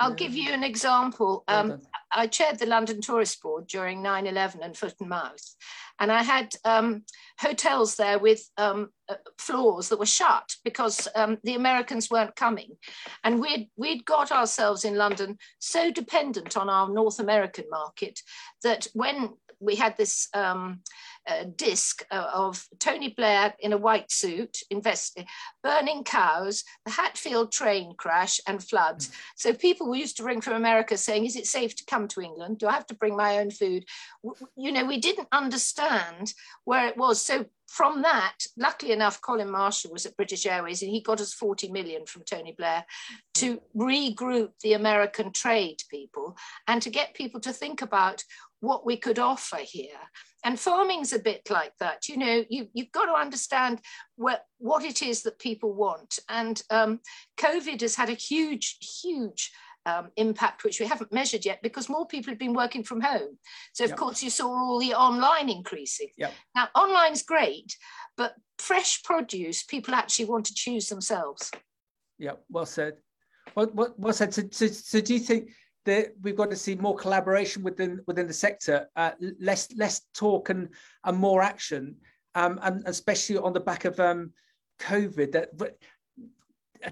I'll give you an example. Um, I chaired the London Tourist Board during 9 11 and foot and mouth. And I had um, hotels there with um, uh, floors that were shut because um, the Americans weren't coming. And we'd, we'd got ourselves in London so dependent on our North American market that when we had this um, uh, disc of Tony Blair in a white suit investing, burning cows, the Hatfield train crash, and floods. So people we used to ring from America saying, "Is it safe to come to England? Do I have to bring my own food?" You know, we didn't understand where it was. So from that, luckily enough, Colin Marshall was at British Airways and he got us 40 million from Tony Blair to regroup the American trade people and to get people to think about what we could offer here. And farming's a bit like that. You know, you, you've got to understand what, what it is that people want. And um, COVID has had a huge, huge um, impact, which we haven't measured yet because more people have been working from home. So, of yep. course, you saw all the online increasing. Yep. Now, online's great, but fresh produce, people actually want to choose themselves. Yeah, well said. What, what, well said. So, so, so do you think that we've got to see more collaboration within within the sector, uh, less less talk and and more action, um, and especially on the back of um, COVID. That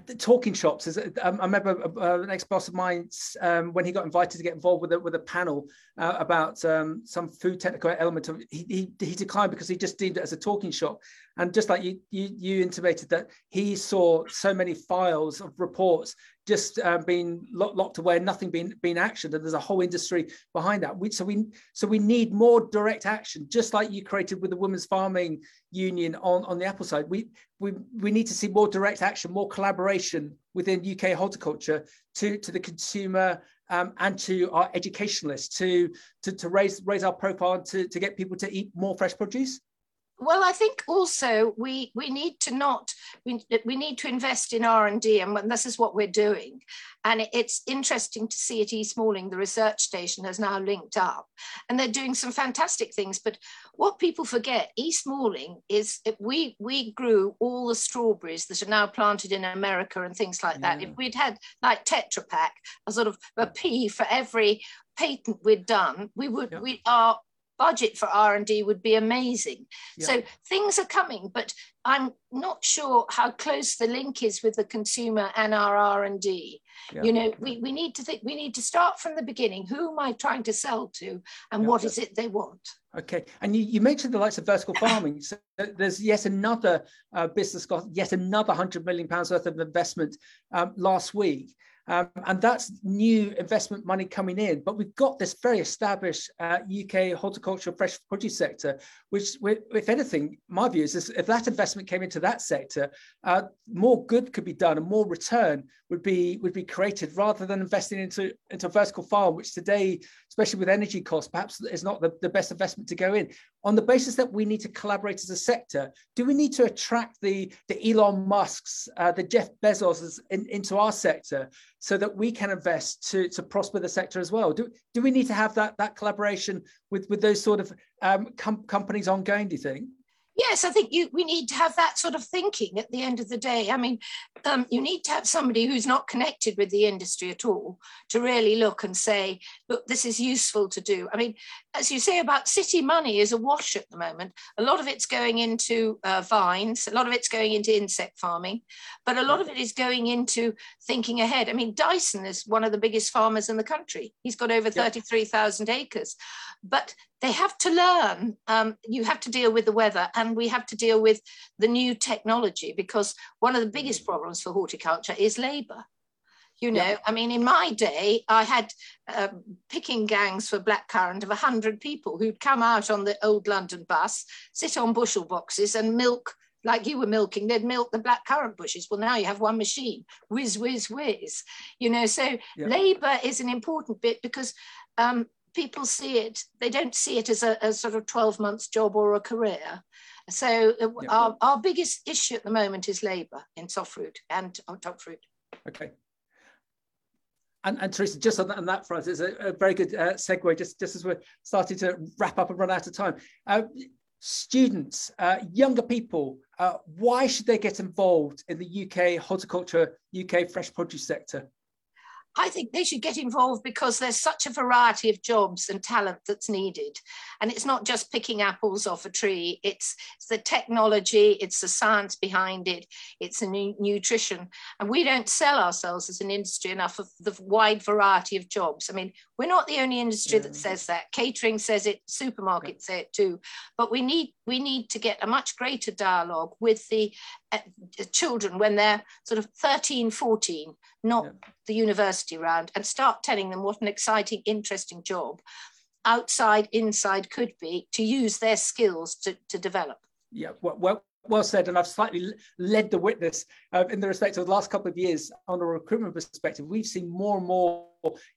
the talking shops is um, i remember uh, an ex-boss of mine um, when he got invited to get involved with a, with a panel uh, about um, some food technical element of he, he, he, declined because he just deemed it as a talking shop and just like you, you you intimated that he saw so many files of reports just uh, being lo- locked away, nothing being being actioned, and there's a whole industry behind that. We, so we so we need more direct action, just like you created with the Women's Farming Union on, on the apple side. We we we need to see more direct action, more collaboration within UK horticulture to to the consumer um, and to our educationalists to, to to raise raise our profile to to get people to eat more fresh produce. Well, I think also we we need to not we, we need to invest in R and D, and this is what we're doing. And it's interesting to see at East Malling, the research station has now linked up, and they're doing some fantastic things. But what people forget, East Malling is we we grew all the strawberries that are now planted in America and things like that. If we'd had like Tetra Pak, a sort of a P for every patent we'd done, we would yeah. we are budget for r&d would be amazing. Yeah. so things are coming but i'm not sure how close the link is with the consumer and our r&d yeah. you know we, we need to think we need to start from the beginning. Who am i trying to sell to and yeah. what is it they want? Okay. And you, you mentioned the likes of vertical [COUGHS] farming. So there's yet another uh, business got yet another 100 million pounds worth of investment um, last week um, and that's new investment money coming in. But we've got this very established uh, UK horticultural fresh produce sector, which, if anything, my view is if that investment came into that sector, uh, more good could be done and more return would be would be created rather than investing into into a vertical farm, which today, especially with energy costs, perhaps is not the, the best investment to go in. On the basis that we need to collaborate as a sector, do we need to attract the the Elon Musk's, uh, the Jeff Bezos in, into our sector so that we can invest to to prosper the sector as well? Do do we need to have that that collaboration with with those sort of um, com- companies ongoing? Do you think? Yes, I think you we need to have that sort of thinking at the end of the day. I mean, um, you need to have somebody who's not connected with the industry at all to really look and say, look, this is useful to do. I mean, as you say about city money is a wash at the moment. A lot of it's going into uh, vines, a lot of it's going into insect farming, but a lot of it is going into thinking ahead. I mean, Dyson is one of the biggest farmers in the country. He's got over 33,000 acres, but they have to learn. Um, you have to deal with the weather, and we have to deal with the new technology because one of the biggest problems for horticulture is labour. You know. I mean, in my day, I had uh, picking gangs for blackcurrant of 100 people who'd come out on the old London bus, sit on bushel boxes and milk like you were milking, they'd milk the black currant bushes. Well, now you have one machine, whiz, whiz, whiz. You know, so labour is an important bit because um, people see it, they don't see it as a, a sort of 12 months job or a career. So uh, yeah. our, our biggest issue at the moment is labour in soft fruit and on top fruit. Okay. And, and Teresa, just on that, on that front, it's a, a very good uh, segue, just, just as we're starting to wrap up and run out of time. Uh, students, uh, younger people, uh, why should they get involved in the UK horticulture, UK fresh produce sector? I think they should get involved because there's such a variety of jobs and talent that's needed. And it's not just picking apples off a tree, it's, it's the technology, it's the science behind it, it's the nutrition. And we don't sell ourselves as an industry enough of the wide variety of jobs. I mean, we're not the only industry yeah. that says that. Catering says it, supermarkets say it too. But we need we need to get a much greater dialogue with the children when they're sort of 13, 14, not yeah. the university round, and start telling them what an exciting, interesting job outside, inside could be to use their skills to, to develop. Yeah, well, well, well said, and I've slightly led the witness uh, in the respect of the last couple of years on a recruitment perspective. We've seen more and more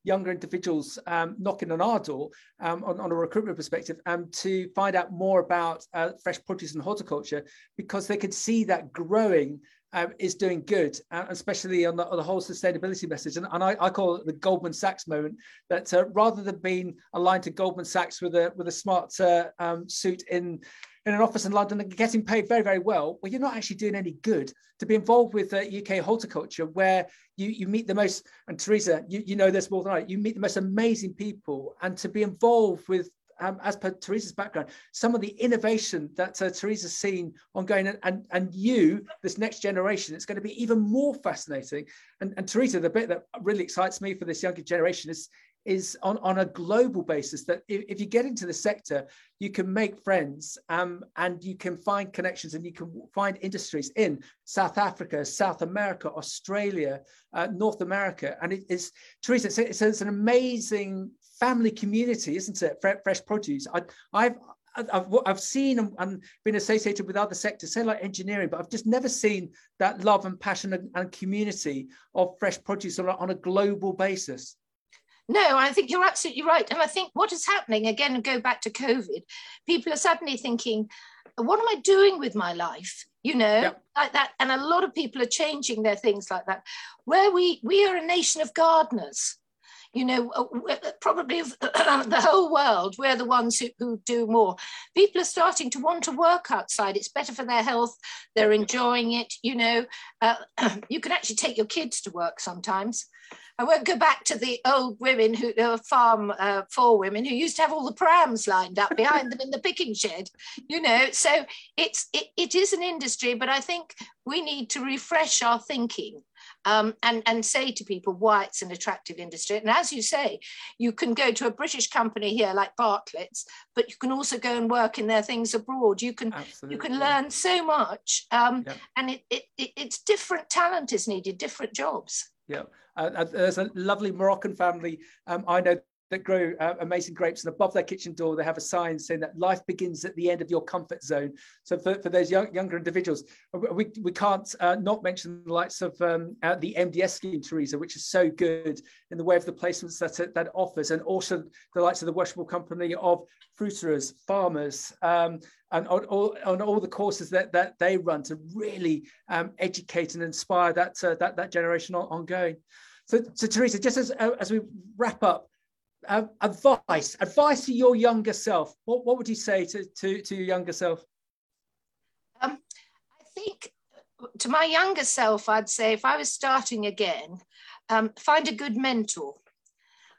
younger individuals um, knocking on our door um, on, on, a recruitment perspective um, to find out more about uh, fresh produce and horticulture because they could see that growing uh, is doing good, uh, especially on the, on the, whole sustainability message. And, and I, I, call it the Goldman Sachs moment. That uh, rather than being aligned to Goldman Sachs with a with a smart uh, um, suit in in an office in London and getting paid very, very well, well, you're not actually doing any good to be involved with uh, UK horticulture, where you, you meet the most, and Teresa, you, you know this more than I, you meet the most amazing people, and to be involved with um, as per Teresa's background, some of the innovation that uh, Teresa's seen ongoing, and, and, and you, this next generation, it's going to be even more fascinating. And, and Teresa, the bit that really excites me for this younger generation is is on, on a global basis that if, if, you get into the sector, you can make friends um, and you can find connections and you can find industries in South Africa, South America, Australia, uh, North America. And it is, Teresa, it's, it's, it's, an amazing family community, isn't it? Fresh produce. I, I've, I've, I've seen and, been associated with other sectors, say like engineering, but I've just never seen that love and passion and, and community of fresh produce on a, on a global basis. No, I think you're absolutely right. And I think what is happening, again, go back to COVID, people are suddenly thinking, what am I doing with my life? You know, yep. like that. And a lot of people are changing their things like that. Where we we are a nation of gardeners. You know, uh, uh, probably [CLEARS THROAT] the whole world, we're the ones who, who do more. People are starting to want to work outside. It's better for their health. They're enjoying it. You know, uh, [CLEARS THROAT] you can actually take your kids to work sometimes. I won't go back to the old women who uh, farm uh, for women who used to have all the prams lined up behind them in the picking shed. You know, so it's it, it is an industry, but I think we need to refresh our thinking um, and, and say to people why it's an attractive industry. And as you say, you can go to a British company here like Bartlett's, but you can also go and work in their things abroad. You can Absolutely. you can learn so much, um, yeah. and it, it, it, it's different talent is needed, different jobs. Yeah, uh, uh, there's a lovely Moroccan family um, I know that grow uh, amazing grapes, and above their kitchen door they have a sign saying that life begins at the end of your comfort zone. So for, for those young, younger individuals, we, we can't uh, not mention the likes of um, uh, the MDS scheme, Teresa, which is so good in the way of the placements that that offers, and also the likes of the Worshipful Company of Fruiterers, farmers, um, and on all, on all the courses that, that they run to really um, educate and inspire that, uh, that, that generation on, ongoing. So, so Teresa, just as, uh, as we wrap up, uh, advice, advice to your younger self. What, what would you say to, to, to your younger self? Um, I think to my younger self, I'd say if I was starting again, um, find a good mentor.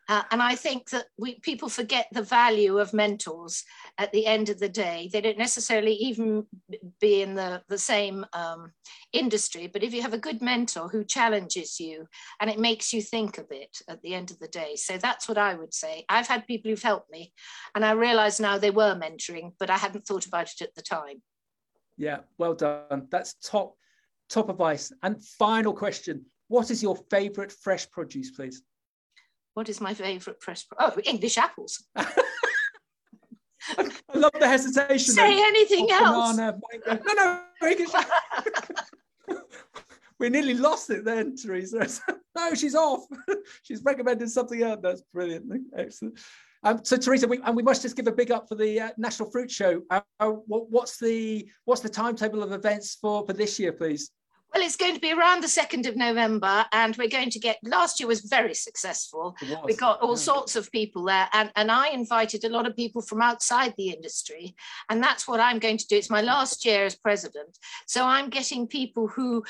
Uh, and I think that we, people forget the value of mentors at the end of the day. They don't necessarily even be in the, the same um, industry, but if you have a good mentor who challenges you and it makes you think a bit at the end of the day. So that's what I would say. I've had people who've helped me and I realize now they were mentoring, but I hadn't thought about it at the time. Yeah, well done. That's top, top advice. And final question What is your favorite fresh produce, please? What is my favourite fresh? Oh, English apples. [LAUGHS] I love the hesitation. Say anything else. Banana, no, no, [LAUGHS] [LAUGHS] we nearly lost it then, Teresa. no, she's off. she's recommended something else. That's brilliant. Excellent. Um, so Teresa, we, and we must just give a big up for the uh, National Fruit Show. Uh, what, what's the what's the timetable of events for for this year, please? Well, it's going to be around the 2nd of November, and we're going to get. Last year was very successful. Was. We got all yeah. sorts of people there, and, and I invited a lot of people from outside the industry. And that's what I'm going to do. It's my last year as president. So I'm getting people who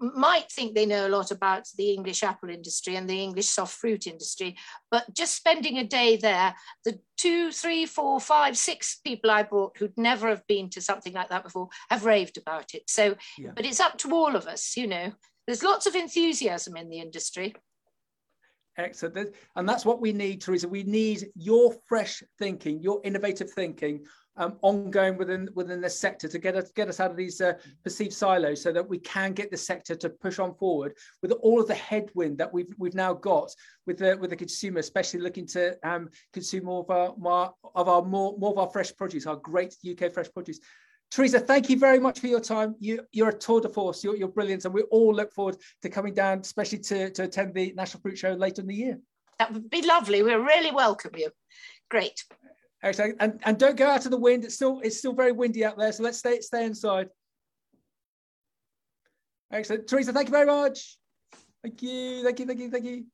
might think they know a lot about the English apple industry and the English soft fruit industry, but just spending a day there, the two, three, four, five, six people I brought who'd never have been to something like that before have raved about it. So, yeah. but it's up to all of us, you know. There's lots of enthusiasm in the industry. Excellent. And that's what we need, Teresa. We need your fresh thinking, your innovative thinking um, ongoing within within the sector to get us get us out of these uh, perceived silos, so that we can get the sector to push on forward with all of the headwind that we've we've now got with the with the consumer, especially looking to um, consume more of our more of our more more of our fresh produce, our great UK fresh produce. Teresa, thank you very much for your time. You, you're a tour de force. You're, you're brilliant, and we all look forward to coming down, especially to, to attend the National Fruit Show later in the year. That would be lovely. We really welcome you. Great. Excellent. And, and don't go out of the wind. It's still it's still very windy out there, so let's stay stay inside. Excellent. Teresa, thank you very much. Thank you. Thank you. Thank you. Thank you.